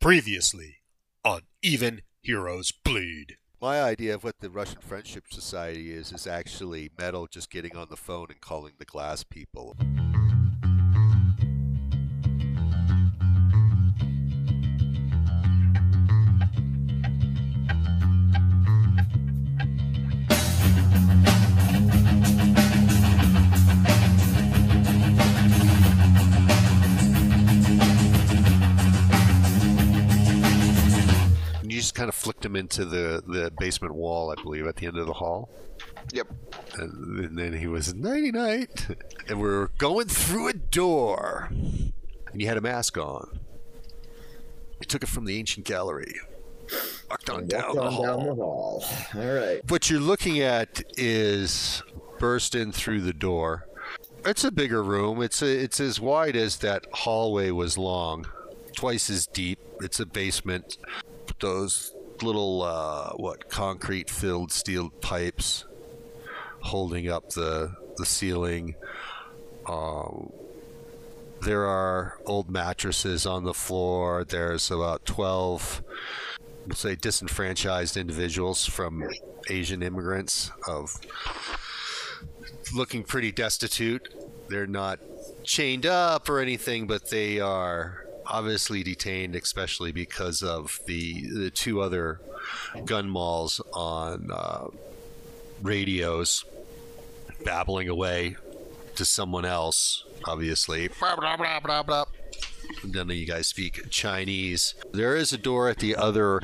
Previously on Even Heroes Bleed. My idea of what the Russian Friendship Society is is actually Mettle just getting on the phone and calling the glass people. You just kind of flicked him into the, the basement wall, I believe, at the end of the hall. Yep. And, and then he was nighty night. And we're going through a door. And you had a mask on. You took it from the ancient gallery. Walked on down Walked the hall. down the hall. All right. What you're looking at is burst in through the door. It's a bigger room. It's a, it's as wide as that hallway was long, twice as deep. It's a basement. Those little uh, what concrete filled steel pipes holding up the the ceiling. Um, there are old mattresses on the floor. There's about twelve let's say disenfranchised individuals from Asian immigrants of looking pretty destitute. They're not chained up or anything, but they are obviously detained, especially because of the the two other gun molls on uh, radios babbling away to someone else. Obviously. None of you guys speak Chinese. There is a door at the other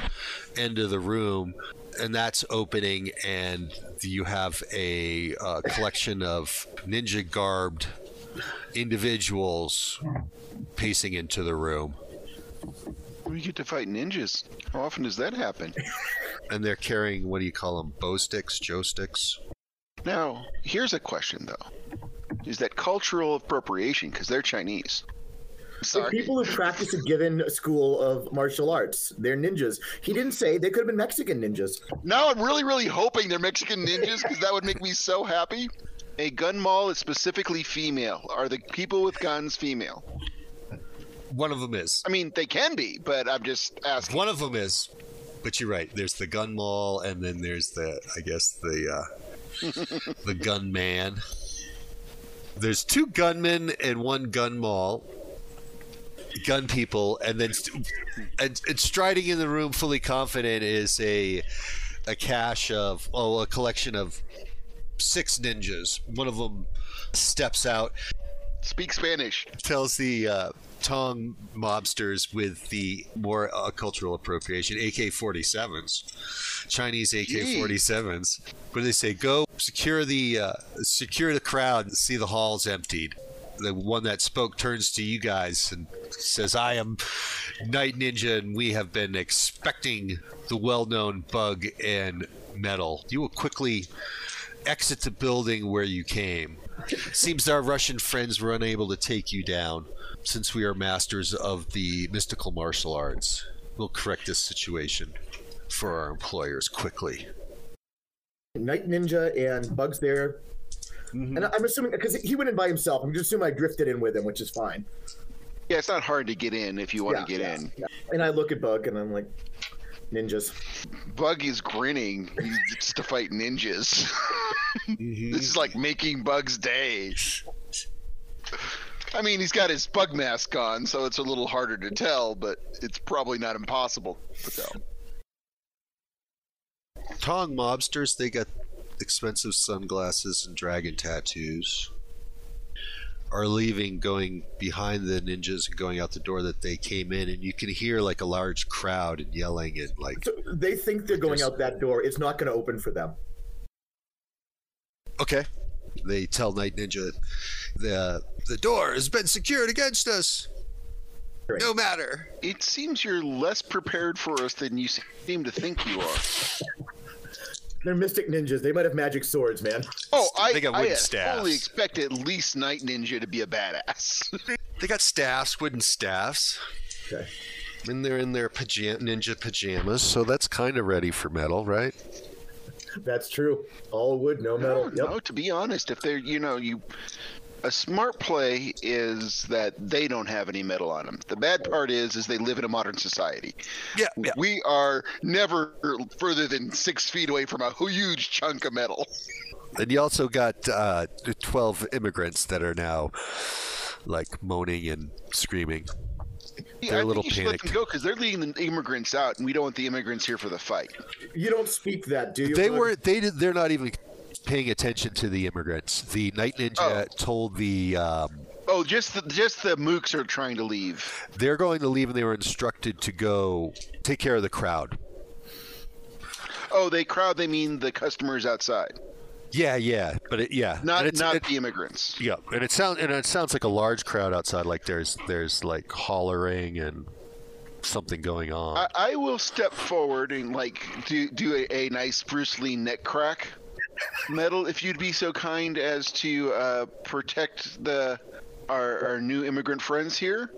end of the room, and that's opening, and you have a uh, collection of ninja garbed individuals pacing into the room. We get to fight ninjas. How often does that happen? And they're carrying, what do you call them? Bo sticks? Joe sticks? Now, here's a question though: Is that cultural appropriation because they're Chinese? So Sorry. people who practice a given school of martial arts, they're ninjas. He didn't say they could have been Mexican ninjas. Now I'm really, really hoping they're Mexican ninjas because that would make me so happy. A gun moll is specifically female. Are the people with guns female? One of them is. I mean, they can be, but I'm just asking. One of them is. But you're right. There's the gun moll, and then there's the, I guess, the uh, the gun man. There's two gunmen and one gun moll. Gun people, and then st- and, and striding in the room, fully confident, is a a cache of oh, a collection of six ninjas. One of them steps out, Speak Spanish. tells the uh, Tong mobsters with the more uh, cultural appropriation, AK 47s, Chinese AK 47s. What do they say? Go secure the uh, secure the crowd and see the halls emptied. The one that spoke turns to you guys and says, "I am Night Ninja, and we have been expecting the well-known Bug and Mettle. You will quickly exit the building where you came." Seems our Russian friends were unable to take you down. Since we are masters of the mystical martial arts, we'll correct this situation for our employers quickly. Night Ninja and Bugs there. Mm-hmm. And I'm assuming because he went in by himself. I'm just assuming I drifted in with him, which is fine. Yeah, it's not hard to get in if you want Yeah, to get yeah, in. yeah. And I look at Bug and I'm like, ninjas. Bug is grinning. He gets to fight ninjas. Mm-hmm. this is like making Bug's day. I mean, he's got his bug mask on, so it's a little harder to tell, but it's probably not impossible to tell. Tong mobsters, they got expensive sunglasses and dragon tattoos. Are leaving, going behind the ninjas and going out the door that they came in, and you can hear like a large crowd and yelling and like, So they think they're going out that door. It's not going to open for them. okay. They tell Night Ninja, the the door has been secured against us. Great. No matter. It seems you're less prepared for us than you seem to think you are. They're mystic ninjas. They might have magic swords, man. Oh, I, They got I wooden uh, staffs. fully expect at least Night Ninja to be a badass. They got staffs, wooden staffs. Okay. And they're in their pajam- ninja pajamas, so that's kind of ready for metal, right? That's true. All wood, no metal. No, Yep. no, to be honest, if they're, you know, you A smart play is that they don't have any metal on them. The bad part is, is they live in a modern society. Yeah, yeah. We are never further than six feet away from a huge chunk of metal. And you also got uh, 12 immigrants that are now like moaning and screaming. Yeah, They're I a little think you should let them panicked. go because they're leading the immigrants out, and we don't want the immigrants here for the fight. You don't speak that, do you? They weren't. they did, they're not even paying attention to the immigrants. The night ninja Oh. told the um, Oh, just the, just the mooks are trying to leave. they're going to leave and they were instructed to go take care of the crowd. Oh, they crowd. They mean the customers outside, Yeah, yeah, but it, yeah, not it's, not it- the immigrants. yeah, and it sounds and it sounds like a large crowd outside. Like there's there's like hollering and something going on. I, I will step forward and like do do a, a nice Bruce Lee neck crack Mettle if you'd be so kind as to uh, protect the our, our new immigrant friends here.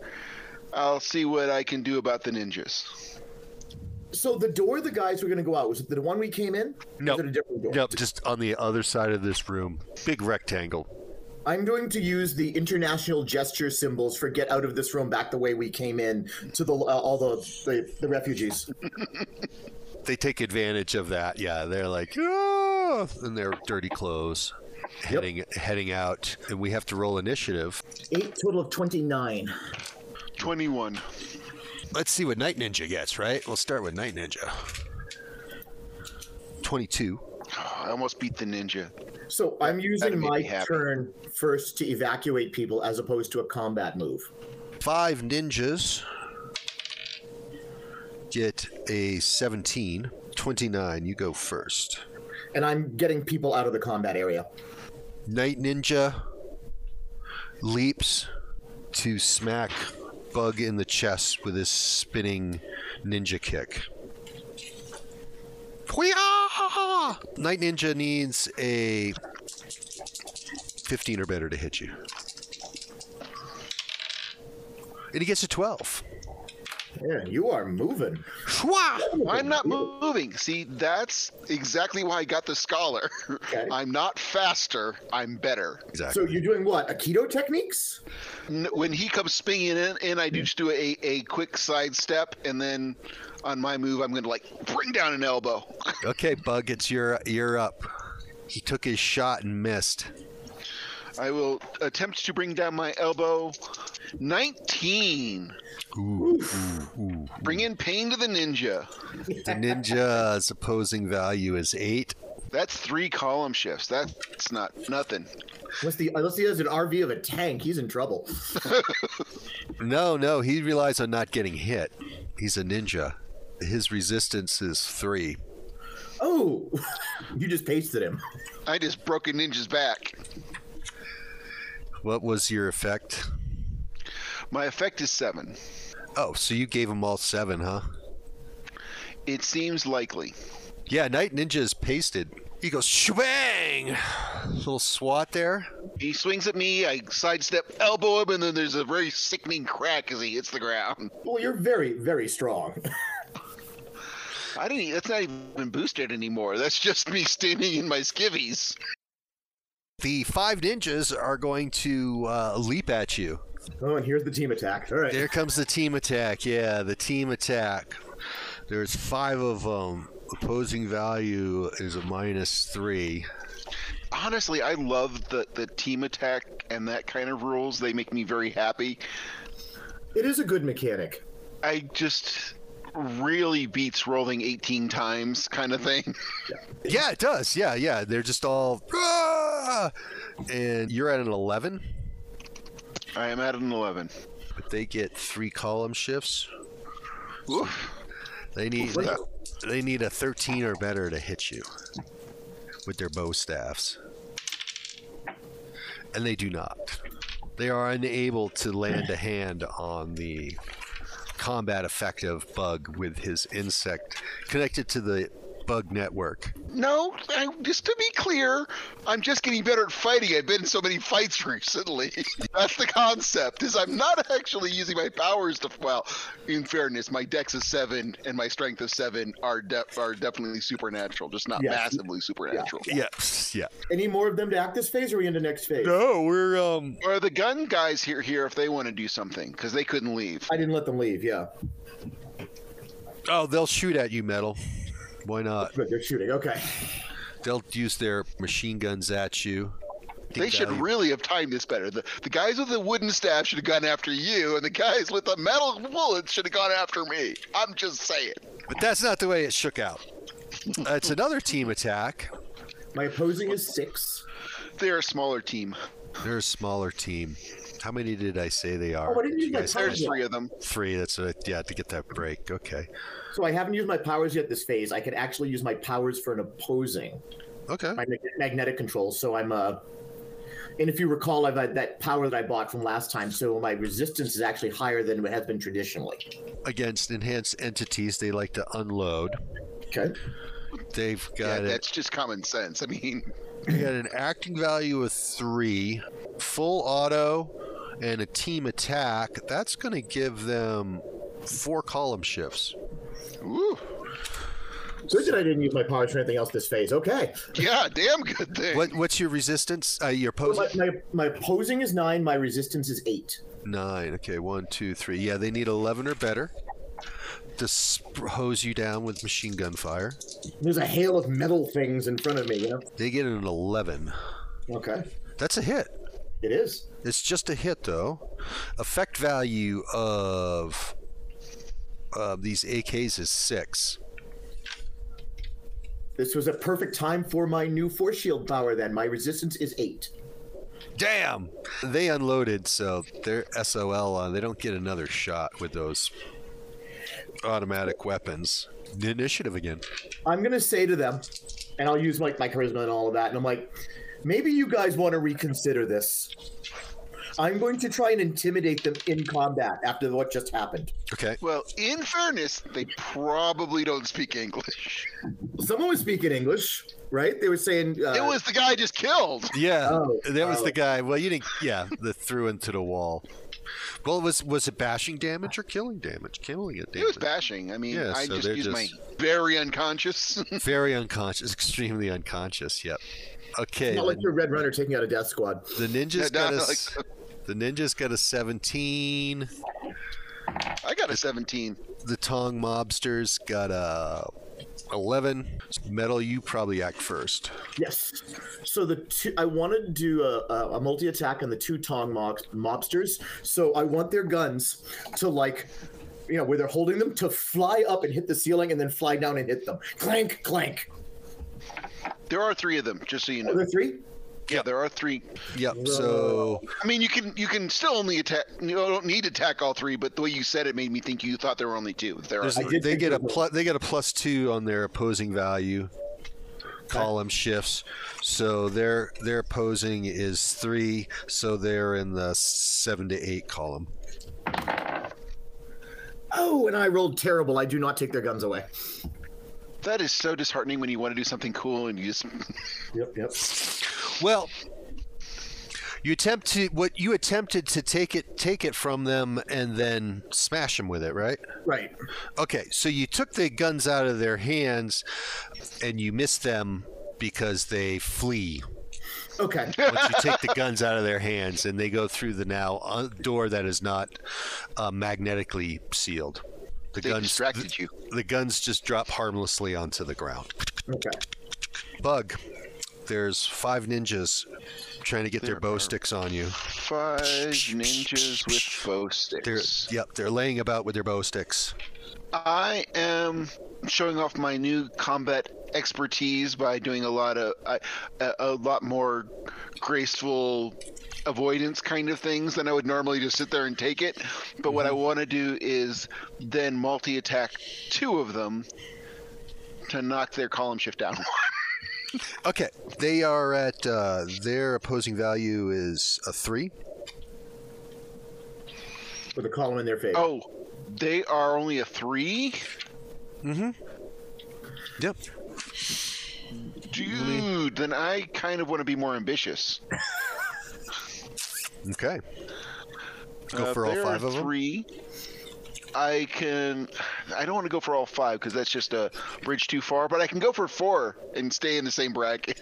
I'll see what I can do about the ninjas. So the door the guys were going to go out was it the one we came in? No. Was it a different door? Yep, just on the other side of this room, big rectangle. I'm going to use the international gesture symbols for get out of this room back the way we came in to the uh, all the, the the refugees. They take advantage of that. Yeah, they're like, ah, Oh, in their dirty clothes, heading heading out, and we have to roll initiative. Eight total of twenty nine. Twenty-one. Let's see what Night Ninja gets. Right, we'll start with Night Ninja. Twenty-two. Ah, I almost beat the ninja. So I'm using my turn first to evacuate people as opposed to a combat move. Five ninjas get a 17. 29, you go first. And I'm getting people out of the combat area. Night Ninja leaps to smack Bug in the chest with his spinning ninja kick. Night Ninja needs a 15 or better to hit you. And he gets a 12. Yeah, you are moving. Shwa! I'm not moving. See, that's exactly why I got the scholar. Okay. I'm not faster. I'm better. Exactly. So you're doing what? Aikido techniques? N- When he comes spinning in, in I do just do a, a quick sidestep, and then on my move, I'm going to like bring down an elbow. Okay, Bug, it's your you're up. He took his shot and missed. I will attempt to bring down my elbow. 19. Ooh, ooh, ooh. Bring in pain to the ninja. The ninja's opposing value is eight. That's three column shifts. That's not nothing. Unless the unless he has an RV of a tank, he's in trouble. No, no, he relies on not getting hit. He's a ninja. His resistance is three. Oh, you just pasted him. I just broke a ninja's back. What was your effect? My effect is seven. Oh, so you gave him all seven, huh? It seems likely. Yeah, Night Ninja is pasted. He goes shwang! Little swat there. He swings at me. I sidestep, elbow him, and then there's a very sickening crack as he hits the ground. Well, you're very very strong. I didn't. That's not even boosted anymore. That's just me standing in my skivvies. The five ninjas are going to uh, leap at you. Oh, and here's the team attack. All right. There comes the team attack. Yeah, the team attack. There's five of them. Opposing value is a minus three. Honestly, I love the the team attack and that kind of rules. They make me very happy. It is a good mechanic. I just really beats rolling 18 times kind of thing. Yeah, it does. Yeah, yeah. They're just all. And you're at an 11, I am at an 11. but they get three column shifts. Oof. They need they, they need a 13 or better to hit you with their bo staffs. And they do not. They are unable to land a hand on the combat effective bug with his insect connected to the bug network. No, I, just to be clear, I'm just getting better at fighting. I've been in so many fights recently. That's the concept. Is I'm not actually using my powers to. Well, in fairness, my Dex is seven and my Strength is seven are de- are definitely supernatural, just not Yes. massively supernatural. Yes, yeah. Any more of them to act this phase, or are we into next phase? No, we're um. Are the gun guys here here if they want to do something because they couldn't leave? I didn't let them leave. Yeah, Oh, they'll shoot at you, Mettle. Why not? but they're shooting. Okay. They'll use their machine guns at you. They should really have timed this better. The, the guys with the wooden staff should have gone after you, and the guys with the metal bullets should have gone after me. I'm just saying. But that's not the way it shook out. Uh, it's another team attack. My opposing is six. They're a smaller team. They're a smaller team. How many did I say they are? Oh, I didn't use you my guys powers There's yet. three of them. three. That's what I, yeah to get that break. Okay. So I haven't used my powers yet this phase. I could actually use my powers for an opposing Okay. my magnetic control. So I'm uh, and if you recall, I've had that power that I bought from last time. So my resistance is actually higher than it has been traditionally. Against enhanced entities, they like to unload. Okay. They've got it. that's just common sense. I mean, They got an acting value of three, full auto, and a team attack. That's going to give them four column shifts. woo, Good that I didn't use my powers for anything else this phase. Okay. yeah, damn good thing. What what's your resistance? Uh, your So opposing my, my, my opposing is nine. My resistance is eight. nine. Okay, one, two, three. Yeah, they need eleven or better to sp- hose you down with machine gun fire. There's a hail of metal things in front of me. You know. They get an eleven. Okay. That's a hit. It is. It's just a hit, though. Effect value of uh, these AKs is six. This was a perfect time for my new force shield power. Then my resistance is eight. Damn! They unloaded, so they're SOL on. They don't get another shot with those automatic weapons. The initiative again. I'm gonna say to them, and I'll use like my charisma and all of that, and I'm like, maybe you guys want to reconsider this. I'm going to try and intimidate them in combat after what just happened. Okay. well, in fairness, they probably don't speak English. Someone was speaking English, right? They were saying uh, it was the guy I just killed. Yeah, Oh, that was oh. the guy. Well, you didn't. Yeah, the threw into the wall. Well, was was it bashing damage or killing damage? Killing it It was bashing. I mean, Yeah, I so just they're used my very unconscious. Very unconscious, extremely unconscious. Yep. Okay. not like your Red Runner taking out a Death Squad. The ninja's Yeah, got a not s- the ninja's got a 17. I got a 17. The Tong mobsters got a 11. Mettle, you probably act first. Yes. So the two, I wanted to do a, a, a multi attack on the two Tong mob, mobsters. So I want their guns to like, you know, where they're holding them to fly up and hit the ceiling and then fly down and hit them. Clank, clank. There are three of them, just so you Are know. there three? Yeah, there are three. Yep. So I mean, you can you can still only attack. You don't need to attack all three, but the way you said it made me think you thought there were only two. There are. there's, I did they get a plus. They get a plus two on their opposing value. Column shifts, so their their opposing is three, so they're in the seven to eight column. Oh, and I rolled terrible. I do not take their guns away. That is so disheartening when you want to do something cool and you just. Yep, yep. Well, you attempt to what you attempted to take it take it from them and then smash them with it, right? Right. Okay, so you took the guns out of their hands and you missed them because they flee. Okay. Once you take the guns out of their hands and they go through the now uh, door that is not uh, magnetically sealed. The They guns distracted you. the guns just drop harmlessly onto the ground. Okay. Bug. There's five ninjas trying to get their bo sticks on you. Five ninjas with bow They're sticks. yep, they're laying about with their bo sticks. I am showing off my new combat expertise by doing a lot of I a, a lot more graceful avoidance kind of things than I would normally just sit there and take it. But what I want to do is then multi-attack two of them to knock their column shift down. Okay, they are at uh, their opposing value is a three. With a column in their favor. oh, they are only a three. Mm-hmm. Yep. Dude, then I kind of want to be more ambitious. Okay. Go Uh, for all five of them. three. I can. I don't want to go for all five because that's just a bridge too far. But I can go for four and stay in the same bracket.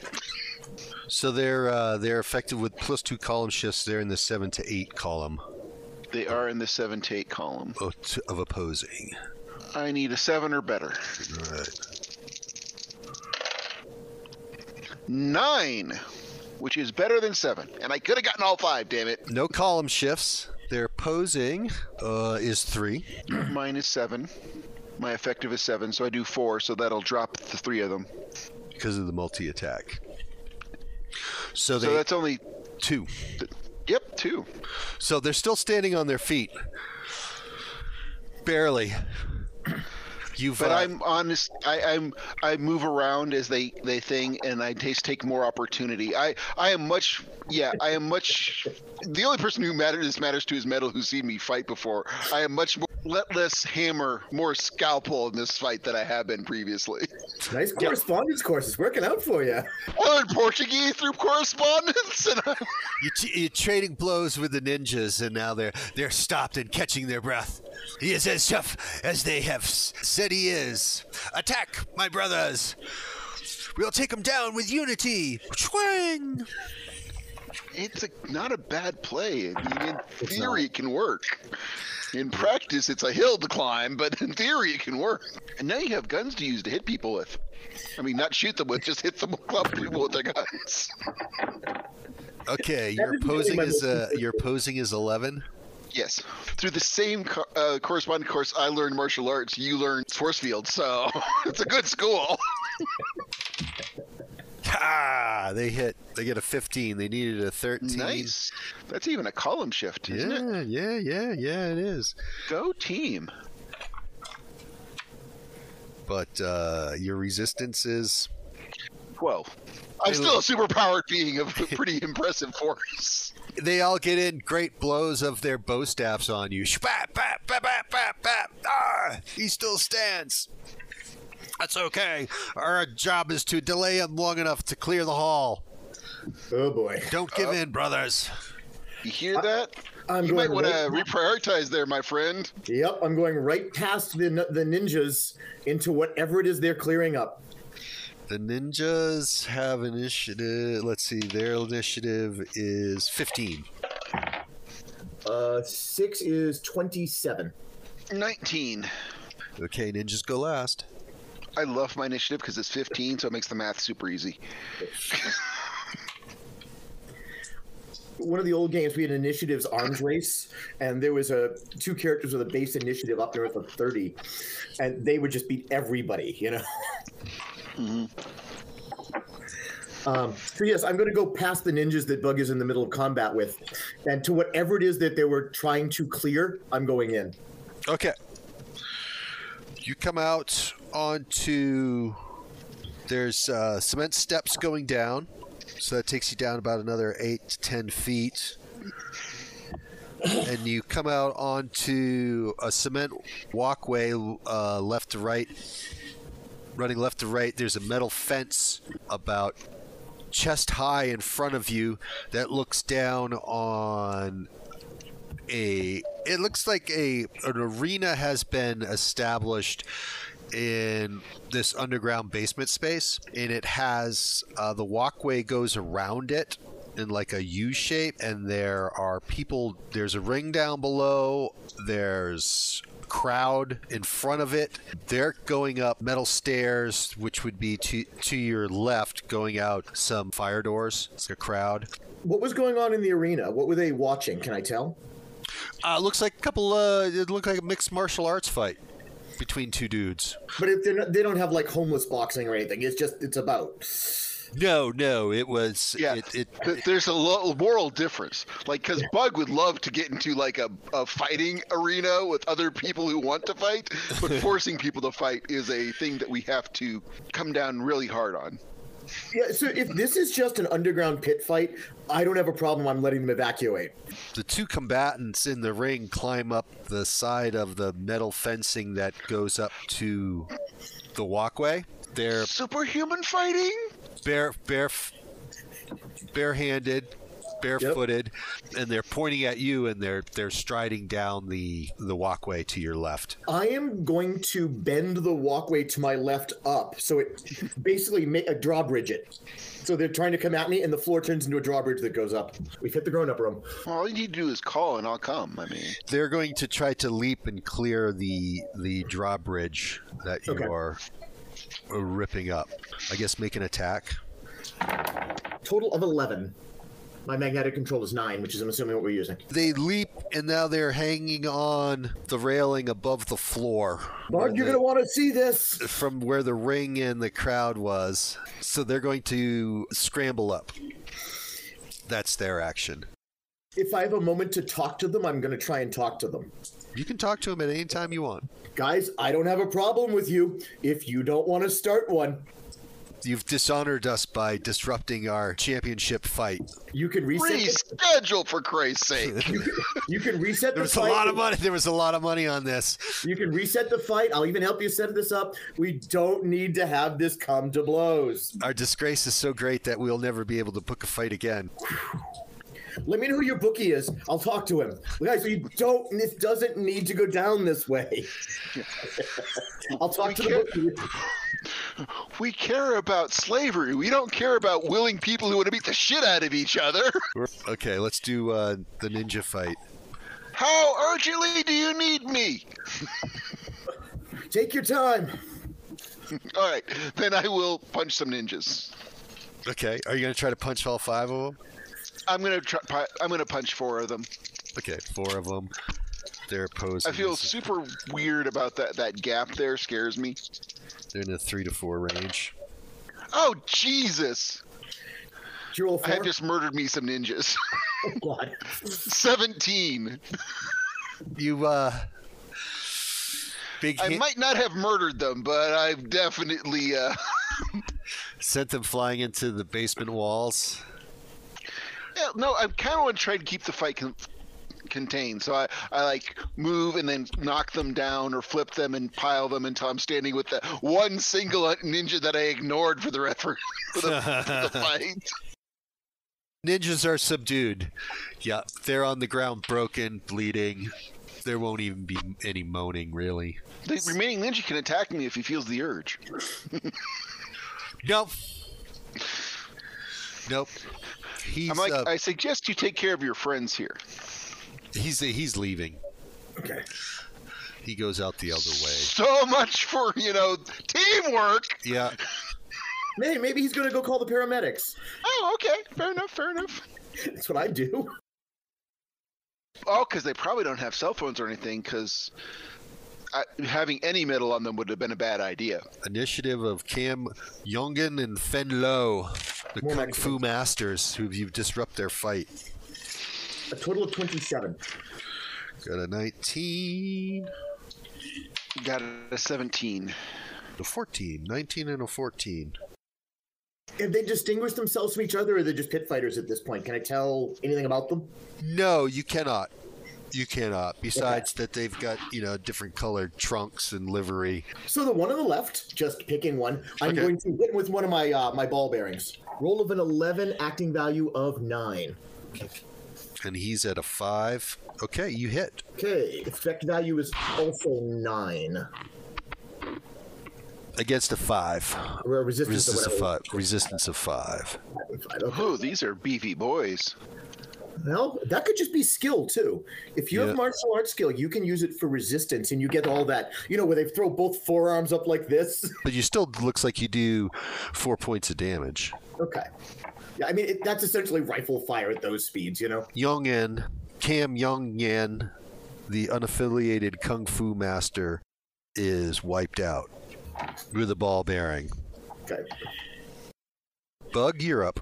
So they're uh, they're effective with plus two column shifts. They're in the seven to eight column they are in the seven to eight column. of, of opposing. I need a seven or better. All right. Nine, which is better than seven, and I could have gotten all five. Damn it! No column shifts. Their opposing uh, is three. Mine is seven. My effective is seven, so I do four, so that'll drop the three of them. because of the multi attack. So they So that's only. two. Yep, two. So they're still standing on their feet. Barely. You've But uh, I'm honest. I, I'm I move around as they they thing, and I taste take more opportunity. I I am much yeah. I am much. The only person who matters this matters to is Mettle, who's seen me fight before. I am much more let less hammer, more scalpel in this fight than I have been previously. Nice correspondence course. It's working out for you. I learned Portuguese through correspondence, and I'm, you t- you're trading blows with the ninjas, and now they're they're stopped and catching their breath. He is as tough as they have s- said he is. Attack, my brothers! We'll take him down with unity. Twang! it's a, not a bad play. I mean, in theory, it can work. In practice, it's a hill to climb, but in theory, it can work. And now you have guns to use to hit people with. I mean, not shoot them with, just hit them, club people with their guns. Okay, your is really opposing my is most uh, your opposing is eleven. Yes. Through the same co- uh, corresponding course I learned martial arts, you learned force field, so it's a good school. Ha! They hit. They get a 15. They needed a 13. nice. That's even a column shift, isn't it? Yeah, yeah, yeah, yeah. It is. Go team. But uh, your resistance is 12. I'm still a superpowered being of pretty impressive force. they all get in great blows of their bo staffs on you. Shbap, bap, bap, bap, bap, bap. Ah, he still stands. That's okay. Our job is to delay him long enough to clear the hall. Oh boy. Don't give in, brothers. You hear that? I'm you might going want to right- reprioritize there, my friend. Yep, I'm going right past the the ninjas into whatever it is they're clearing up. The ninjas have initiative. Let's see, their initiative is 15. Uh, six is twenty-seven. 19. Okay, ninjas go last. I love my initiative because it's 15, so it makes the math super easy. One of the old games, we had initiatives arms race, and there was a two characters with a base initiative up there north of thirty, and they would just beat everybody, you know. Um, so yes, I'm going to go past the ninjas that Bug is in the middle of combat with, and to whatever it is that they were trying to clear, I'm going in. Okay. You come out onto. There's uh, cement steps going down, so that takes you down about another eight to ten feet. and you come out onto a cement walkway, uh, left to right. Running left to right, there's a metal fence about chest high in front of you that looks down on a it looks like a an arena has been established in this underground basement space and it has uh, the walkway goes around it in like a U shape and there are people there's a ring down below there's crowd in front of it they're going up metal stairs which would be to to your left going out some fire doors it's a crowd What was going on in the arena? What were they watching? Can I tell? Uh, looks like a couple. Uh, it looked like a mixed martial arts fight between two dudes. But if not, they don't have like homeless boxing or anything. It's just it's about. No, no, it was. Yeah, It, it, th- there's a lo- moral difference. Like, because Bug would love to get into like a, a fighting arena with other people who want to fight, but forcing people to fight is a thing that we have to come down really hard on. Yeah. So if this is just an underground pit fight, I don't have a problem. I'm letting them evacuate. the two combatants in the ring climb up the side of the metal fencing that goes up to the walkway. They're Superhuman fighting? Bare, bare, barehanded, barefooted, and they're pointing at you, and they're they're striding down the the walkway to your left. I am going to bend the walkway to my left up, so it basically make a drawbridge it. So they're trying to come at me, and the floor turns into a drawbridge that goes up. We've hit the grown-up room. Well, all you need to do is call and I'll come. I mean, They're going to try to leap and clear the the drawbridge that you Okay. are uh, ripping up. I guess make an attack. Total of eleven. My magnetic control is nine, which is I'm assuming what we're using. They leap, and now they're hanging on the railing above the floor. Bud, you're the- gonna want to see this. from where the ring and the crowd was. So they're going to scramble up. That's their action. If I have a moment to talk to them, I'm gonna try and talk to them. You can talk to him at any time you want. Guys, I don't have a problem with you if you don't want to start one. You've dishonored us by disrupting our championship fight. You can reset. The, reschedule for Christ's sake. you can reset There the was a fight. lot of money. There was a lot of money on this. You can reset the fight. I'll even help you set this up. We don't need to have this come to blows. Our disgrace is so great that we'll never be able to book a fight again. Let me know who your bookie is. I'll talk to him. Guys, you don't. This doesn't need to go down this way. I'll talk to the bookie. we care about slavery. We don't care about willing people who want to beat the shit out of each other. Okay, let's do uh, the ninja fight. How urgently do you need me? Take your time. All right, then I will punch some ninjas. Okay, are you going to try to punch all five of them? I'm gonna try. I'm gonna punch four of them. Okay, four of them. They're posing. I feel as- super weird about that. That gap there scares me. They're in a three to four range. Oh Jesus! Did you roll a I four? have just murdered me some ninjas. Oh, God. Seventeen. You, uh. Big I hand- might not have murdered them, but I've definitely. Uh, sent them flying into the basement walls. Yeah, no, I kind of want to try to keep the fight con- contained. So I, I like move and then knock them down or flip them and pile them until I'm standing with the one single ninja that I ignored for the rest for the, for the fight. Ninjas are subdued. Yeah, they're on the ground, broken, bleeding. There won't even be any moaning, really. The remaining ninja can attack me if he feels the urge. Nope. Nope. He's I'm like, uh, I suggest you take care of your friends here. he's he's leaving. Okay. He goes out the other way. So much for you know teamwork. Yeah. Hey, maybe he's gonna go call the paramedics. Oh, okay, fair enough, fair enough. That's what I do. Oh, because they probably don't have cell phones or anything. Because having any metal on them would have been a bad idea. Initiative of Cam Yongen and Fen Lo, the More Kung Fu masters who you disrupt their fight. A total of twenty-seven. Got a 19, Got a 17. a 14, 19 and a 14. Have they distinguished themselves from each other, or are they just pit fighters at this point? Can I tell anything about them? No, you cannot. You cannot. Besides that, they've got you know different colored trunks and livery. So the one on the left, just picking one, I'm Okay. going to hit with one of my uh, my ball bearings. Roll of an eleven, acting value of nine. and he's at a five. Okay, you hit. Okay, effect value is also nine. Against a five. Resistance, Resistance of five. Resistance of five. Oh, these are beefy boys. Well, that could just be skill too. If you Yeah. have martial arts skill, you can use it for resistance, and you get all that. You know, where they throw both forearms up like this. But you still looks like you do four points of damage. okay. Yeah, I mean it, that's essentially rifle fire at those speeds. You know. Young Yen, Cam Young Yen, the unaffiliated kung fu master, is wiped out with a ball bearing. Okay. Bug, you're up.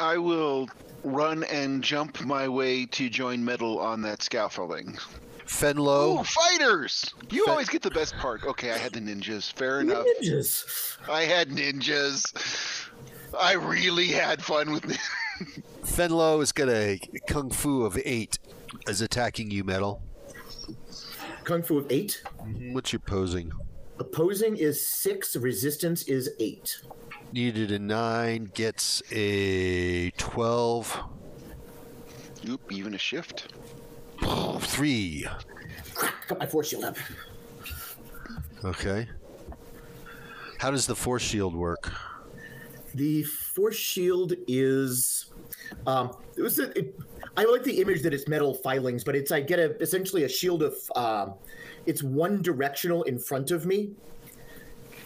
I will run and jump my way to join Mettle on that scaffolding. Fenlo, Ooh, fighters! You Fe- always get the best part. Okay, I had the ninjas. Fair enough. Ninjas. I had ninjas. I really had fun with it. Fenlo is gonna kung fu of eight, is attacking you, Mettle. Kung Fu of eight. Mm-hmm. What's your posing? Opposing is six. Resistance is eight. Needed a nine, gets a 12. Oop, even a shift. Three. Got my force shield up. Okay. How does the force shield work? The force shield is. Um, it was. A, it, I like the image that it's metal filings, but it's I get a essentially a shield of. Um, it's one directional in front of me,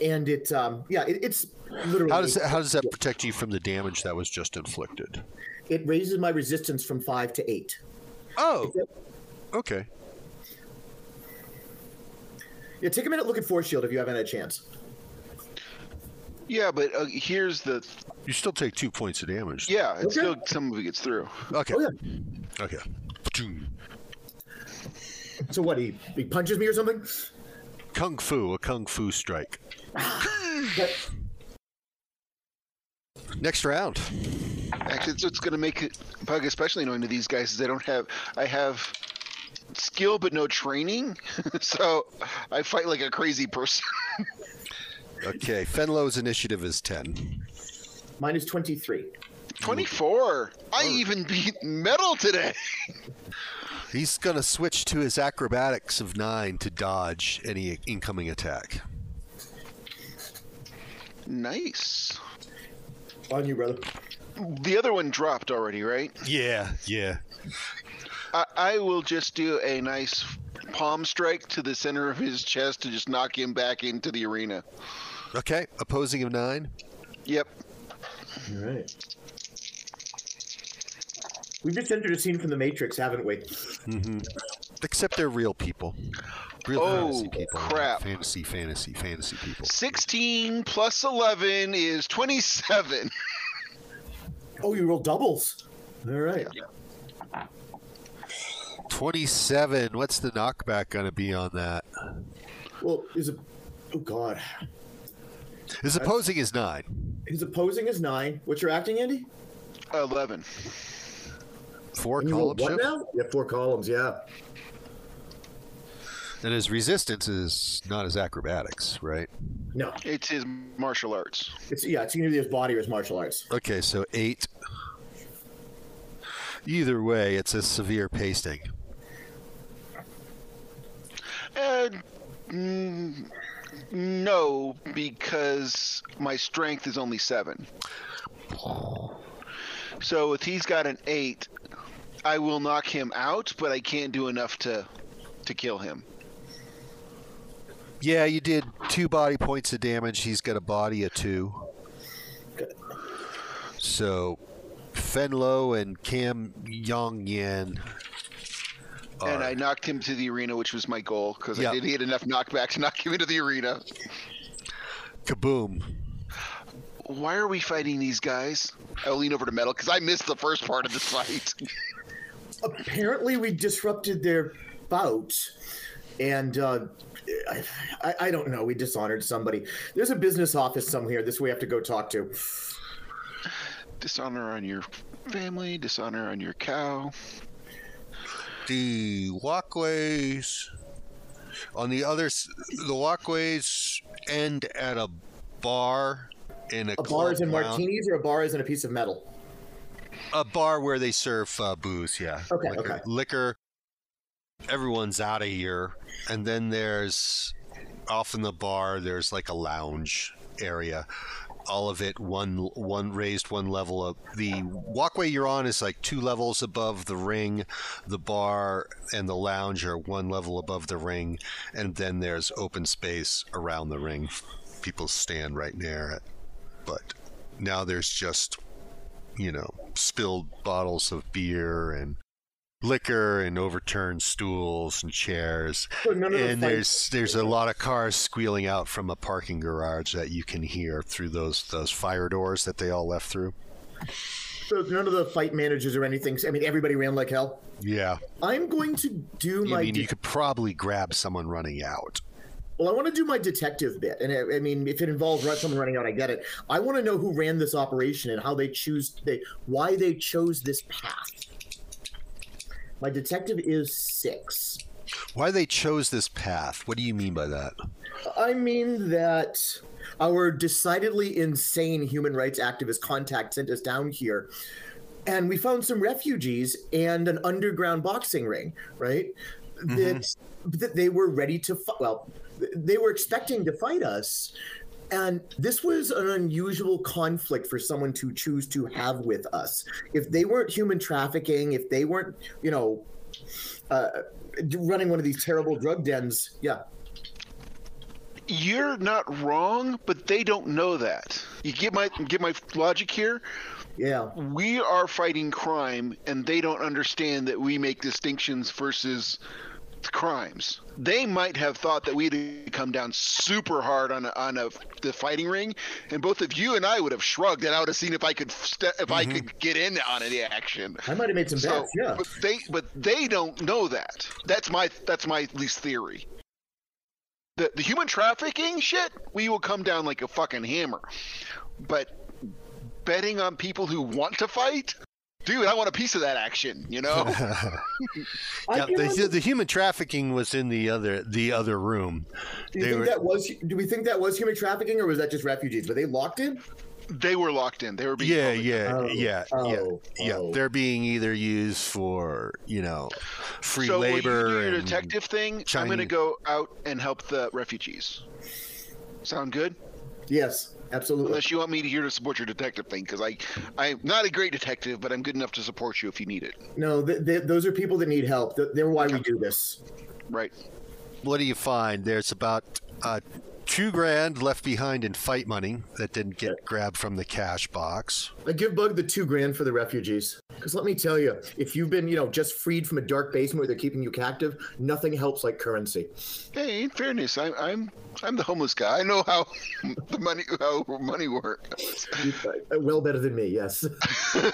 and it. Um, yeah, it, it's literally. How does that, how does that protect you from the damage that was just inflicted? It raises my resistance from five to eight. Oh. Okay. Yeah, take a minute. Look at force shield if you haven't had a chance. Yeah, but uh, here's the. You still take two points of damage. Yeah, it's Okay. still some of it gets through. Okay. Oh yeah. Okay. So what? He he punches me or something? Kung Fu, a Kung Fu strike. Next round. Actually, it's what's going to make it bug especially annoying to these guys is they don't have. I have skill but no training, so I fight like a crazy person. Okay. Fenlo's initiative is 10. mine is twenty three. Twenty-four. I oh. even beat Mettle today. He's going to switch to his acrobatics of 9 to dodge any incoming attack. Nice. On you, brother. The other one dropped already, right? Yeah, yeah. I, I will just do a nice palm strike to the center of his chest to just knock him back into the arena. Okay. Opposing of 9. Yep. All right. We've just entered a scene from The Matrix, haven't we? Mm-hmm. Except they're real people. Real Oh, fantasy people. crap. Fantasy, fantasy, fantasy people. 16 plus 11 is 27. Oh, you roll doubles. All right. 27. What's the knockback going to be on that? Well, is it? Oh God. His opposing is 9. His opposing is nine. What's your acting, Andy? 11. Four And you roll column what shift. now? Yeah, four columns. Yeah. And his resistance is not his acrobatics, right? No, It's his martial arts. it's yeah, it's either his body or his martial arts. Okay, so 8. Either way, it's a severe pasting. And mm, no, because my strength is only seven. So if he's got an eight, I will knock him out, but I can't do enough to to kill him. Yeah, you did two body points of damage. He's got a body of two. Good. So, Fenlo and Cam Yong Yan. And I knocked him to the arena, which was my goal, because Yeah. I didn't get enough knockback to knock him into the arena. kaboom. Why are we fighting these guys? I'll lean over to Mettle because I missed the first part of this fight. Apparently, we disrupted their bout, and uh, I, I, I don't know. We dishonored somebody. There's a business office somewhere. This we have to go talk to. dishonor on your family, dishonor on your cow. The walkways on the other, the walkways end at a bar in a, A bar is in lounge- martinis, or a bar is in a piece of metal. A bar where they serve uh, booze, yeah. Okay, liquor, okay. Liquor. Everyone's out of here, and then there's off in the bar. There's like a lounge area. All of it one one raised one level up. The walkway you're on is like two levels above the ring. The bar and the lounge are one level above the ring, and then there's open space around the ring. People stand right near it, but now there's just you know, spilled bottles of beer and liquor and overturned stools and chairs. So none the And there's there's a lot of cars squealing out from a parking garage that you can hear through those those fire doors that they all left through. So none of the fight managers or anything. I mean, everybody ran like hell. Yeah. I'm going to do I my. mean, de- you could probably grab someone running out. Well, I want to do my detective bit, and I, I mean, if it involves someone running out, I get it. I want to know who ran this operation and how they choose they why they chose this path. My detective is six. Why they chose this path? What do you mean by that? I mean that our decidedly insane human rights activist contact sent us down here, and we found some refugees and an underground boxing ring, right? Mm-hmm. That, that they were ready to. Well, they were expecting to fight us. And this was an unusual conflict for someone to choose to have with us. If they weren't human trafficking, if they weren't, you know, uh, running one of these terrible drug dens, yeah, You're not wrong, but they don't know that. You get my get my logic here. yeah. We are fighting crime, and they don't understand that we make distinctions versus crimes. They might have thought that we'd come down super hard on a, on a, the fighting ring, and both of you and I would have shrugged, and I would have seen if I could ste- if I mm-hmm. could get in on any action. I might have made some So, bets, yeah. but they but they don't know that. That's my that's my least theory. The the human trafficking shit, we will come down like a fucking hammer. But betting on people who want to fight, dude, I want a piece of that action. You know? Yeah, can the, the human trafficking was in the other the other room. do you they think were- that was? Do we think that was human trafficking, or was that just refugees? Were they locked in? they were locked in. They were being Yeah, held in. yeah, Oh, yeah, oh, yeah, yeah. oh. They're being either used for you know free so labor will you do your detective thing? I'm going to go out and help the refugees. Sound good? Yes, absolutely. Unless you want me to here to support your detective thing, because I, I'm not a great detective, but I'm good enough to support you if you need it. No, th- th- those are people that need help. Th- They're why we do this. Right. What do you find? There's about uh, two grand left behind in fight money that didn't get grabbed from the cash box. I give Bug the two grand for the refugees. Because let me tell you, if you've been, you know, just freed from a dark basement where they're keeping you captive, nothing helps like currency. Hey, in fairness, I'm I'm I'm the homeless guy. I know how the money how money works. Uh, well better than me, yes.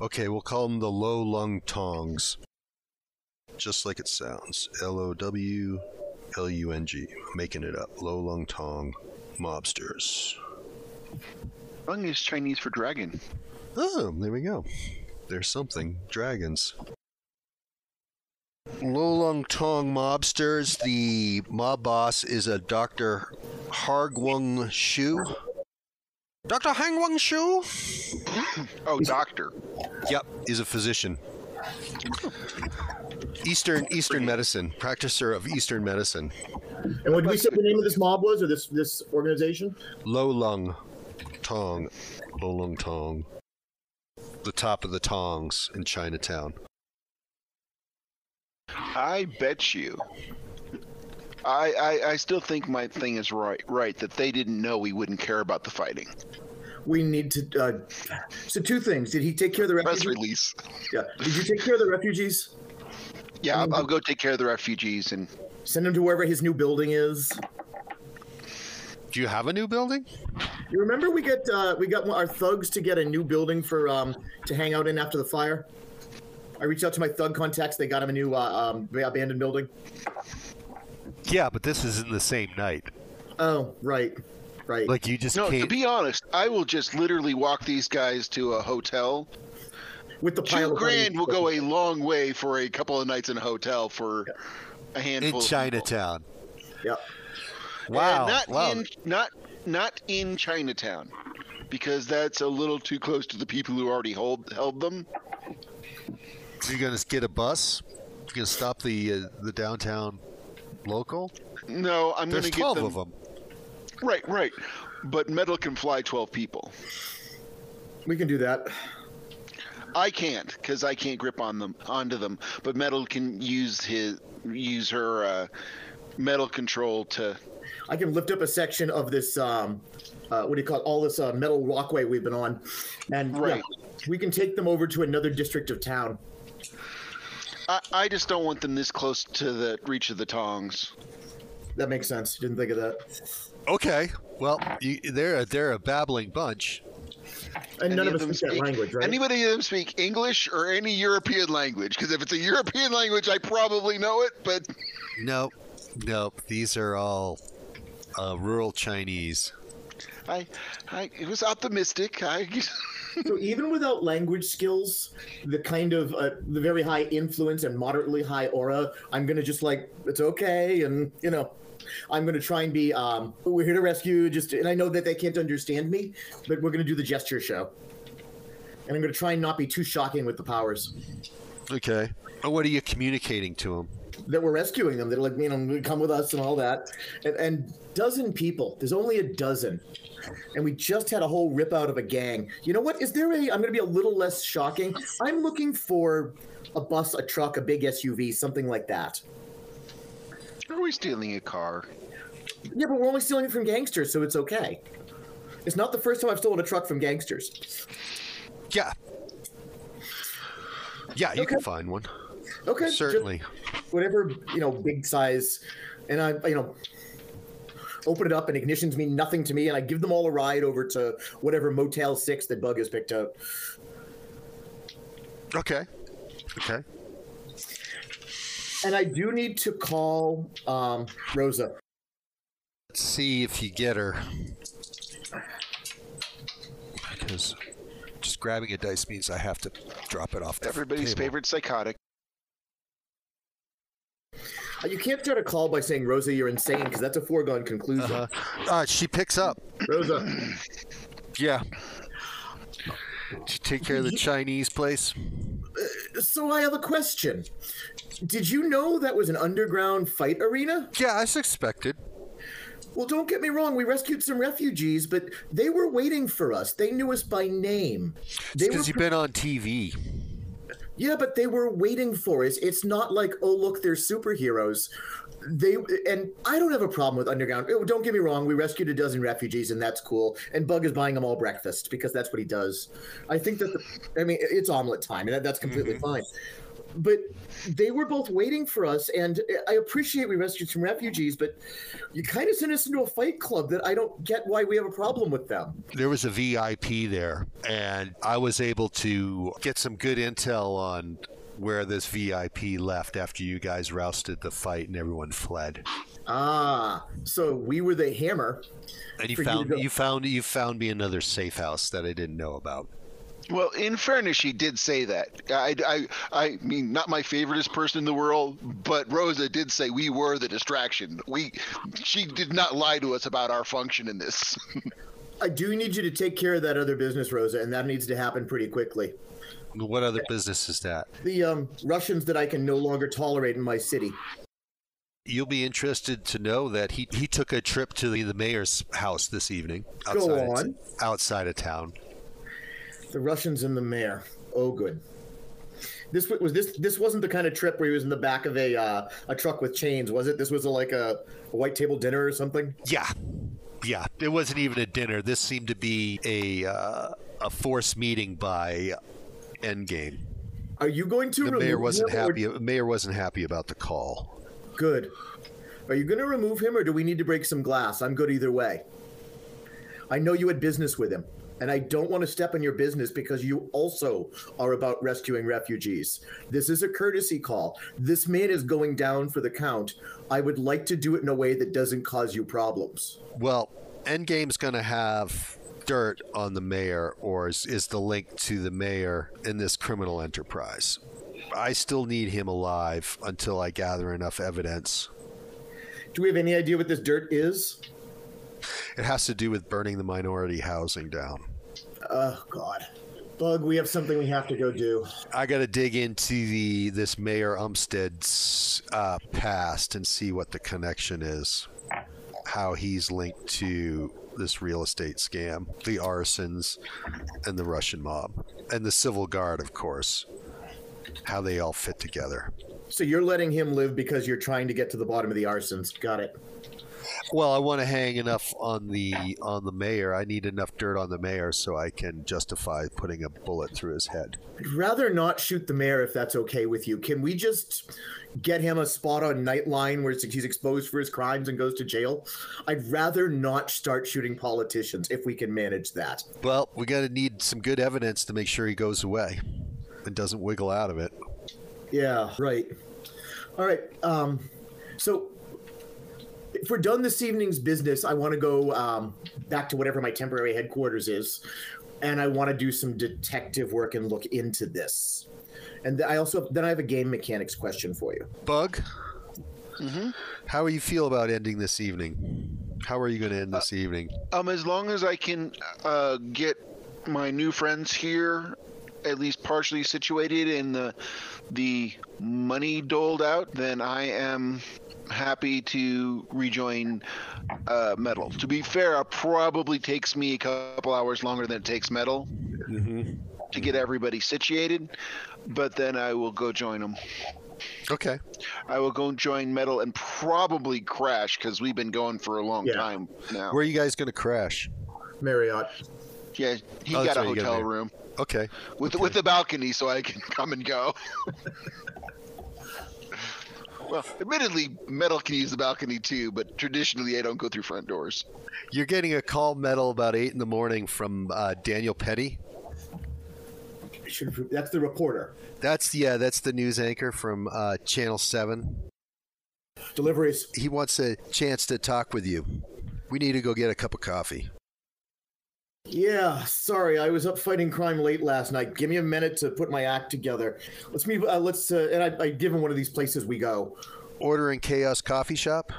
Okay, we'll call them the Low Lung Tongs. Just like it sounds. L O W L U N G. Making it up. Low Lung Tong mobsters. Lung is Chinese for dragon. Oh, there we go. There's something. Dragons. Low Lung Tong mobsters. The mob boss is a Dr. Hargwung Shu. Dr. Hangwung Shu? Oh, doctor. Yep, is a physician. Eastern Eastern medicine, practicer of Eastern medicine. and what did we say the name of this mob was, or this this organization? Low Lung Tong. Low Lung Tong. The top of the tongs in Chinatown. I bet you. I, I I still think my thing is right. Right that they didn't know we wouldn't care about the fighting. We need to. Uh, so two things. Did he take care of the Press refugees? release. Yeah. Did you take care of the refugees? Yeah, I'll, I'll go take care of the refugees and Send him to wherever his new building is. Do you have a new building? You remember we get uh, we got our thugs to get a new building for um, to hang out in after the fire. I reached out to my thug contacts. They got him a new uh, um, abandoned building. Yeah, but this isn't the same night. Oh, right, right. Like you just no. To can't. be honest, I will just literally walk these guys to a hotel. With the pile Two of grand will go a long way for a couple of nights in a hotel for a handful. in of people. Chinatown. Yeah. Wow. And not wow. in not not in Chinatown, because that's a little too close to the people who already hold held them. You're gonna get a bus. You're gonna stop the uh, the downtown local. No, I'm There's going to get twelve them. of them. Right, right. But Mettle can fly 12 people. We can do that. I can't because I can't grip on them onto them. But Mettle can use his use her uh, metal control to. I can lift up a section of this. Um, uh, what do you call it? All this uh, metal walkway we've been on, and Right. yeah, we can take them over to another district of town. I, I just don't want them this close to the reach of the tongs. That makes sense. Didn't think of that. Okay. Well, you, they're a, they're a babbling bunch. And Any none of us them speak that language, right? Anybody of them speak English or any European language? Because if it's a European language, I probably know it. But Nope. Nope. These are all uh, rural Chinese. I, I, it was optimistic. I, so even without language skills, the kind of uh, the very high influence and moderately high aura, I'm gonna just like it's okay, and you know, I'm gonna try and be. Um, we're here to rescue. Just and I know that they can't understand me, but we're gonna do the gesture show, and I'm gonna try and not be too shocking with the powers. Okay. What are you communicating to them? That we're rescuing them. They're like, you know, come with us and all that, and, and dozen people. There's only a dozen and we just had a whole rip out of a gang. You know what? Is there a? I'm going to be a little less shocking. I'm looking for a bus, a truck, a big SUV, something like that. Are we stealing a car? Yeah, but we're only stealing it from gangsters, so it's okay. It's not the first time I've stolen a truck from gangsters. Yeah. Yeah, you Okay. can find one. Okay, Certainly. whatever you know, big size, and I, you know, open it up, and ignitions mean nothing to me, and I give them all a ride over to whatever Motel Six that Bug has picked up. Okay. Okay. And I do need to call um, Rosa. Let's see if you get her. Because just grabbing a dice means I have to drop it off the Everybody's table. favorite psychotic. Uh, You can't start a call by saying, Rosa, you're insane, because that's a foregone conclusion. Uh, uh, she picks up. Rosa, Yeah. Did you take care of the Chinese place? Uh, so I have a question. Did you know that was an underground fight arena? Yeah, I suspected. Well, don't get me wrong, we rescued some refugees, but they were waiting for us. They knew us by name. Because you've been on TV. Yeah, but they were waiting for us. It's not like, oh look, they're superheroes. They and I don't have a problem with underground. oh, Don't get me wrong. We rescued a dozen refugees, and that's cool. And Bug is buying them all breakfast because that's what he does. I think that the, I mean, it's omelet time, and that, that's completely mm-hmm. fine. But they were both waiting for us, and I appreciate we rescued some refugees, but you kind of sent us into a fight club that I don't get why we have a problem with them. There was a VIP there, and I was able to get some good intel on where this VIP left after you guys rousted the fight and everyone fled. Ah, so we were the hammer. And you For you found you found you found me another safe house that I didn't know about. Well, in fairness, she did say that. I, I, I mean, not my favoriteest person in the world, but Rosa did say we were the distraction. We, she did not lie to us about our function in this. I do need you to take care of that other business, Rosa, and that needs to happen pretty quickly. What other business is that? The um, Russians that I can no longer tolerate in my city. You'll be interested to know that he, he took a trip to the, the mayor's house this evening. Go Outside of- on. outside of town. The Russians and the mayor. Oh, good. This was this. This wasn't the kind of trip where he was in the back of a uh, a truck with chains, was it? This was a, like a, a white table dinner or something. Yeah, yeah. It wasn't even a dinner. This seemed to be a uh, a forced meeting by Endgame. Are you going to? The remove mayor wasn't him or- happy. The mayor wasn't happy about the call. Good. Are you going to remove him, or do we need to break some glass? I'm good either way. I know you had business with him, and I don't want to step on your business because you also are about rescuing refugees. This is a courtesy call. This man is going down for the count. I would like to do it in a way that doesn't cause you problems. Well, Endgame's going to have dirt on the mayor, or is, is the link to the mayor in this criminal enterprise. I still need him alive until I gather enough evidence. Do we have any idea what this dirt is? It has to do with burning the minority housing down. Oh, God. Bug, we have something we have to go do. I got to dig into the this Mayor Umstead's uh, past and see what the connection is, how he's linked to this real estate scam, the arsons, and the Russian mob, and the civil guard, of course. How they all fit together. So you're letting him live because you're trying to get to the bottom of the arsons. Got it. Well, I want to hang enough on the on the mayor. I need enough dirt on the mayor so I can justify putting a bullet through his head. I'd rather not shoot the mayor if that's okay with you. Can we just get him a spot on Nightline where he's exposed for his crimes and goes to jail? I'd rather not start shooting politicians if we can manage that. Well, we got to need some good evidence to make sure he goes away and doesn't wiggle out of it. Yeah, right. All right. Um, so if we're done this evening's business, I want to go um, back to whatever my temporary headquarters is, and I want to do some detective work and look into this. And I also then I have a game mechanics question for you. Bug. How do you feel about ending this evening? How are you going to end this evening? Um, as long as I can uh, get my new friends here, at least partially situated, and the the money doled out, then I am happy to rejoin uh, Mettle. To be fair, it probably takes me a couple hours longer than it takes Mettle to get everybody situated, but then I will go join them. Okay. I will go join Mettle and probably crash because we've been going for a long Yeah. time now. Where are you guys going to crash? Marriott. Yeah, he Oh, that's got a right, you got hotel room. Okay. with with the balcony so I can come and go. well, admittedly, Mettle can use the balcony too, but traditionally I don't go through front doors. You're getting a call Mettle about eight in the morning from uh, Daniel Petty. That's the reporter. That's yeah, that's the news anchor from uh, Channel Seven. Deliveries. He wants a chance to talk with you. We need to go get a cup of coffee. Yeah, sorry, I was up fighting crime late last night. Give me a minute to put my act together. Let's meet. Uh, let's. Uh, and I, I give him one of these places we go. Order in Chaos Coffee Shop.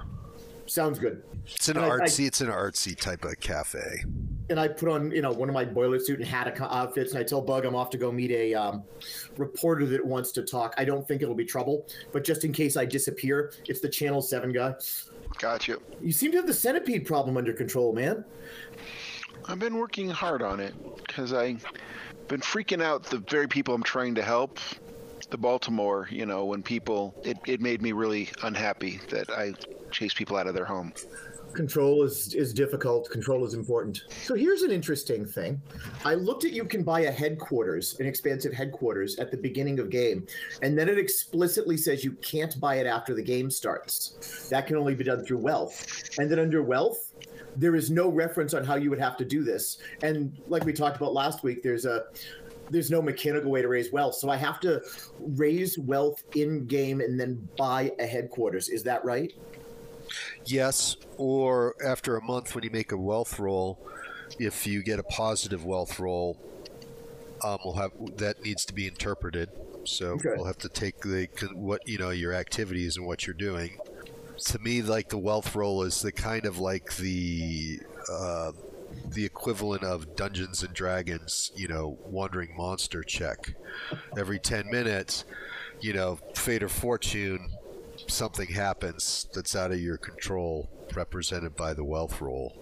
Sounds good. It's an And I- I- artsy. it's an artsy type of cafe. And I put on, you know, one of my boiler suit and hat outfits, and I tell Bug I'm off to go meet a um, reporter that wants to talk. I don't think it'll be trouble, but just in case I disappear, it's the Channel Seven guy. Got you. You seem to have the centipede problem under control, man. I've been working hard on it because I've been freaking out the very people I'm trying to help. The Baltimore, you know, when people, it, it made me really unhappy that I chase people out of their home. Control is is difficult. Control is important. So here's an interesting thing. I looked at you can buy a headquarters, an expansive headquarters at the beginning of game, and then it explicitly says you can't buy it after the game starts. That can only be done through wealth. And then under wealth, there is no reference on how you would have to do this. And like we talked about last week, there's a there's no mechanical way to raise wealth. So I have to raise wealth in game and then buy a headquarters. Is that right? Yes, or after a month when you make a wealth roll, if you get a positive wealth roll, um, we'll have that needs to be interpreted. So Okay. we'll have to take the what you know your activities and what you're doing. To me, like the wealth roll is the kind of like the uh, the equivalent of Dungeons and Dragons, you know, wandering monster check. Every ten minutes, you know, fate or fortune something happens that's out of your control, represented by the wealth roll.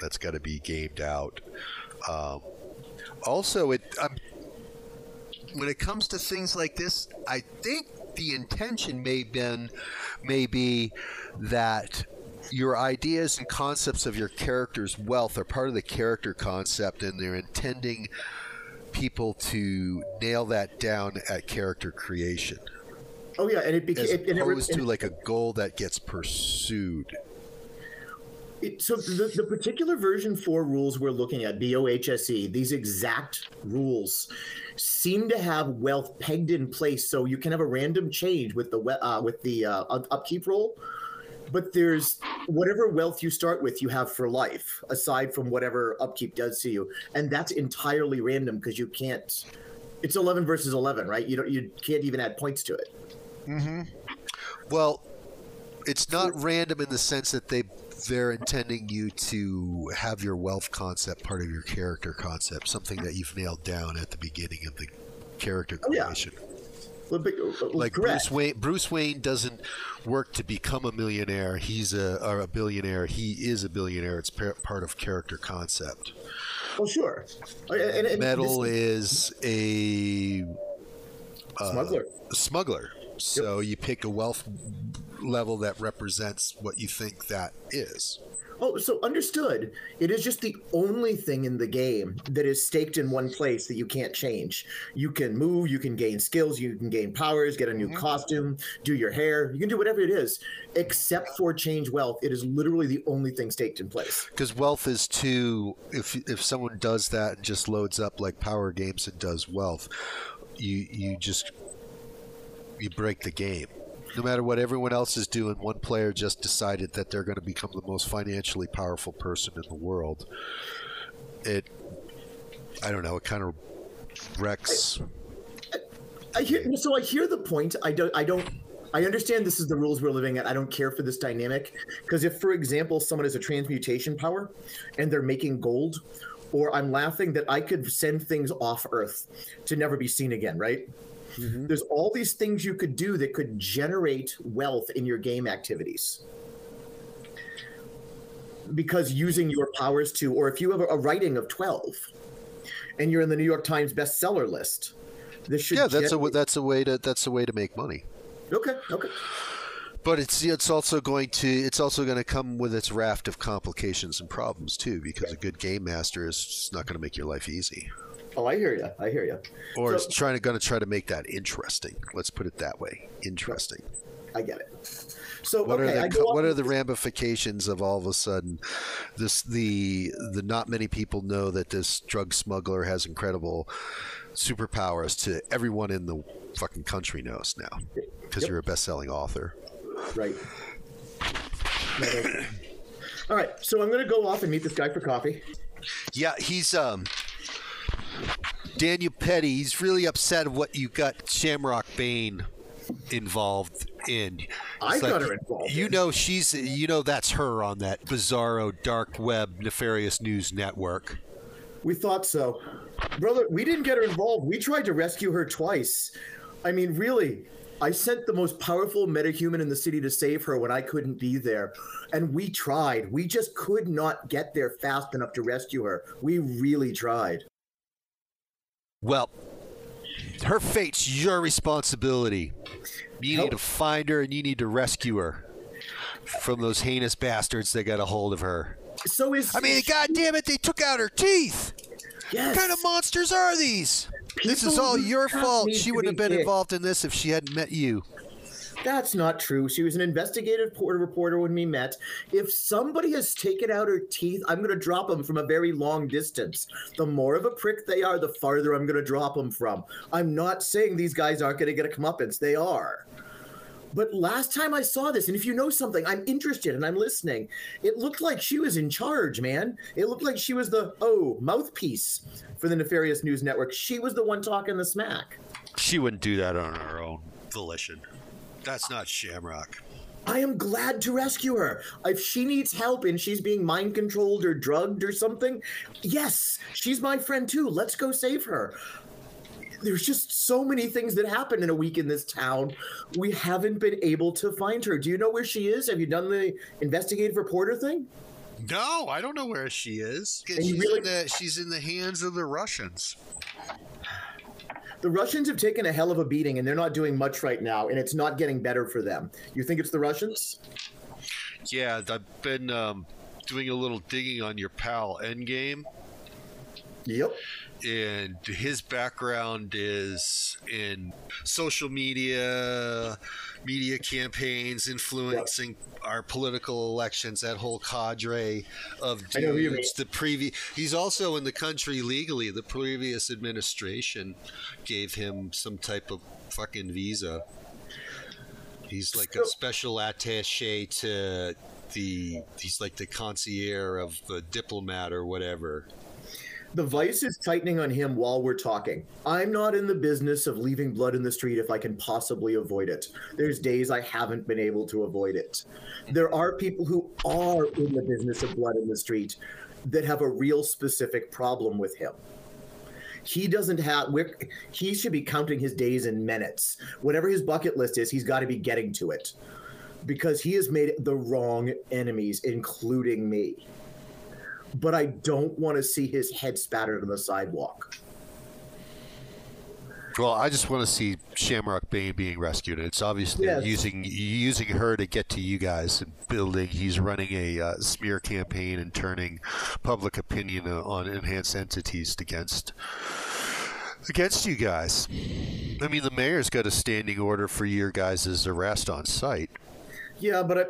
That's got to be gamed out. Um, also, it um, when it comes to things like this, I think the intention may been may be that your ideas and concepts of your character's wealth are part of the character concept, and they're intending people to nail that down at character creation Oh yeah, and it became as it, it never- opposed to like a goal that gets pursued. So the, the particular version four rules we're looking at, BOHSE, E, these exact rules seem to have wealth pegged in place, so you can have a random change with the uh, with the uh, upkeep roll. But there's whatever wealth you start with, you have for life, aside from whatever upkeep does to you, and that's entirely random because you can't. It's eleven versus eleven, right? You don't. You can't even add points to it. Well, it's not random in the sense that they they're intending you to have your wealth concept part of your character concept, something that you've nailed down at the beginning of the character Oh, yeah. creation. Well, but- uh, Like correct. Bruce Wayne, Bruce Wayne doesn't work to become a millionaire. He's a or a billionaire. He is a billionaire. It's par- part of character concept. Oh, sure. Uh, and- and Mettle this- is a smuggler. smuggler. So you pick a wealth level that represents what you think that is. Oh, so understood. It is just the only thing in the game that is staked in one place that you can't change. You can move, you can gain skills, you can gain powers, get a new mm-hmm. costume, do your hair, you can do whatever it is, except for change wealth. It is literally the only thing staked in place. Because wealth is too. If if someone does that and just loads up like Power Games and does wealth, you you just you break the game. No matter what everyone else is doing, one player just decided that they're going to become the most financially powerful person in the world. It, I don't know, it kind of wrecks. I hear so I hear the point. I don't I don't I understand this is the rules we're living at. I don't care for this dynamic because if for example someone has a transmutation power and they're making gold or I'm laughing that I could send things off earth to never be seen again, right? Mm-hmm. There's all these things you could do that could generate wealth in your game activities. Because using your powers to, or if you have a, writing of 12 and you're in the New York Times bestseller list, this should Yeah, that's a that's a way to that's a way to make money. Okay, okay. But it's it's also going to it's also going to come with its raft of complications and problems too, because a good game master is just not going to make your life easy, Oh, I hear you. I hear you. or So- it's trying to going to try to make that interesting. Let's put it that way, interesting. I get it. So What okay, are the go what are the ramifications of all of a sudden this the the not many people know that this drug smuggler has incredible superpowers to everyone in the fucking country knows now because Yep. you're a best-selling author. right. All right, so I'm going to go off and meet this guy for coffee. Yeah, he's um Daniel Petty. He's really upset of what you got Shamrock Bane involved in. I It's got her involved You in. know she's you know that's her on that bizarro dark web nefarious news network. We thought so, brother. We didn't get her involved. We tried to rescue her twice. I mean, really. I sent the most powerful metahuman in the city to save her when I couldn't be there. And we tried. We just could not get there fast enough to rescue her. We really tried. Well, her fate's your responsibility. You need to find her and you need to rescue her from those heinous bastards that got a hold of her. So is I mean, god damn it, they took out her teeth. yes. What kind of monsters are these? this is all your fault. She wouldn't have been kicked. involved in this if she hadn't met you. That's not true. She was an investigative por- reporter when we met. If somebody has taken out her teeth, I'm going to drop them from a very long distance. The more of a prick they are, the farther I'm going to drop them from. I'm not saying these guys aren't going to get a comeuppance. They are. But last time I saw this, and if you know something, I'm interested and I'm listening. It looked like she was in charge, man. It looked like she was the, oh, mouthpiece for the Nefarious News Network. She was the one talking the smack. She wouldn't do that on her own volition. That's not Shamrock. I am glad to rescue her. If she needs help and she's being mind controlled or drugged or something, yes, she's my friend too. Let's go save her. There's just so many things that happen in a week in this town. We haven't been able to find her. Do you know where she is? Have you done the investigative reporter thing? No, I don't know where she is. She's, really- in the, she's in the hands of the Russians. The Russians have taken a hell of a beating and they're not doing much right now, and it's not getting better for them. You think it's the Russians? Yeah, I've been um, doing a little digging on your pal Endgame, Yep. And his background is in social media, media campaigns, influencing our political elections. That whole cadre of I know who you dudes. The previous, he's also in the country legally. The previous administration gave him some type of fucking visa. He's like a special attaché to the. He's like the concierge of the diplomat or whatever. The vice is tightening on him while we're talking. I'm not in the business of leaving blood in the street if I can possibly avoid it. There's days I haven't been able to avoid it. There are people who are in the business of blood in the street that have a real specific problem with him. He doesn't have. We're, he should be counting his days in minutes. Whatever his bucket list is, he's got to be getting to it because he has made the wrong enemies, including me but I don't want to see his head spattered on the sidewalk. Well, I just want to see Shamrock Bane being rescued. It's obviously Yes. using using her to get to you guys and building. He's running a uh, smear campaign and turning public opinion uh, on enhanced entities against against you guys. I mean, the mayor's got a standing order for your guys' arrest on site. Yeah, but uh,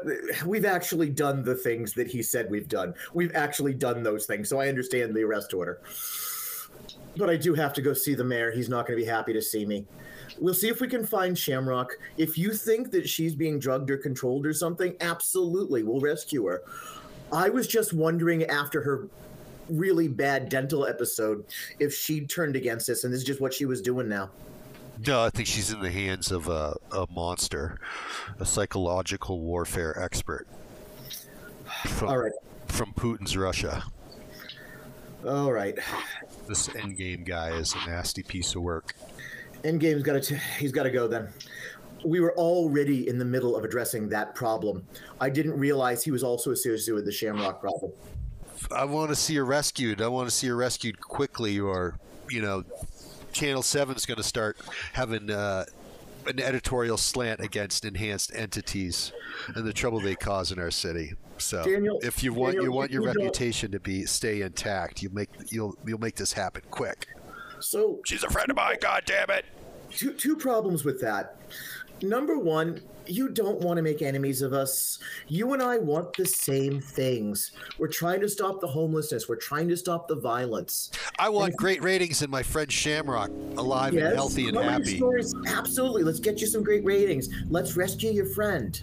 we've actually done the things that he said we've done. We've actually done those things, so I understand the arrest order. But I do have to go see the mayor. He's not going to be happy to see me. We'll see if we can find Shamrock. If you think that she's being drugged or controlled or something, absolutely, we'll rescue her. I was just wondering after her really bad dental episode if she'd turned against us and this is just what she was doing now. No, I think she's in the hands of a, a monster, a psychological warfare expert. From, All right. From Putin's Russia. All right. This endgame guy is a nasty piece of work. Endgame's got to he's got to go then. We were already in the middle of addressing that problem. I didn't realize he was also associated with the Shamrock problem. I want to see her rescued. I want to see her rescued quickly, or you know, Channel Seven is going to start having uh, an editorial slant against enhanced entities and the trouble they cause in our city. So, Daniel- if you want Daniel, you want your you reputation to be stay intact, you make you'll you'll make this happen quick. So She's a friend of mine. God damn it! two two problems with that. Number one, you don't want to make enemies of us. You and I want the same things. We're trying to stop the homelessness. We're trying to stop the violence. I want great ratings and my friend Shamrock alive Yes, and healthy and happy. Stories, absolutely. Let's get you some great ratings. Let's rescue your friend.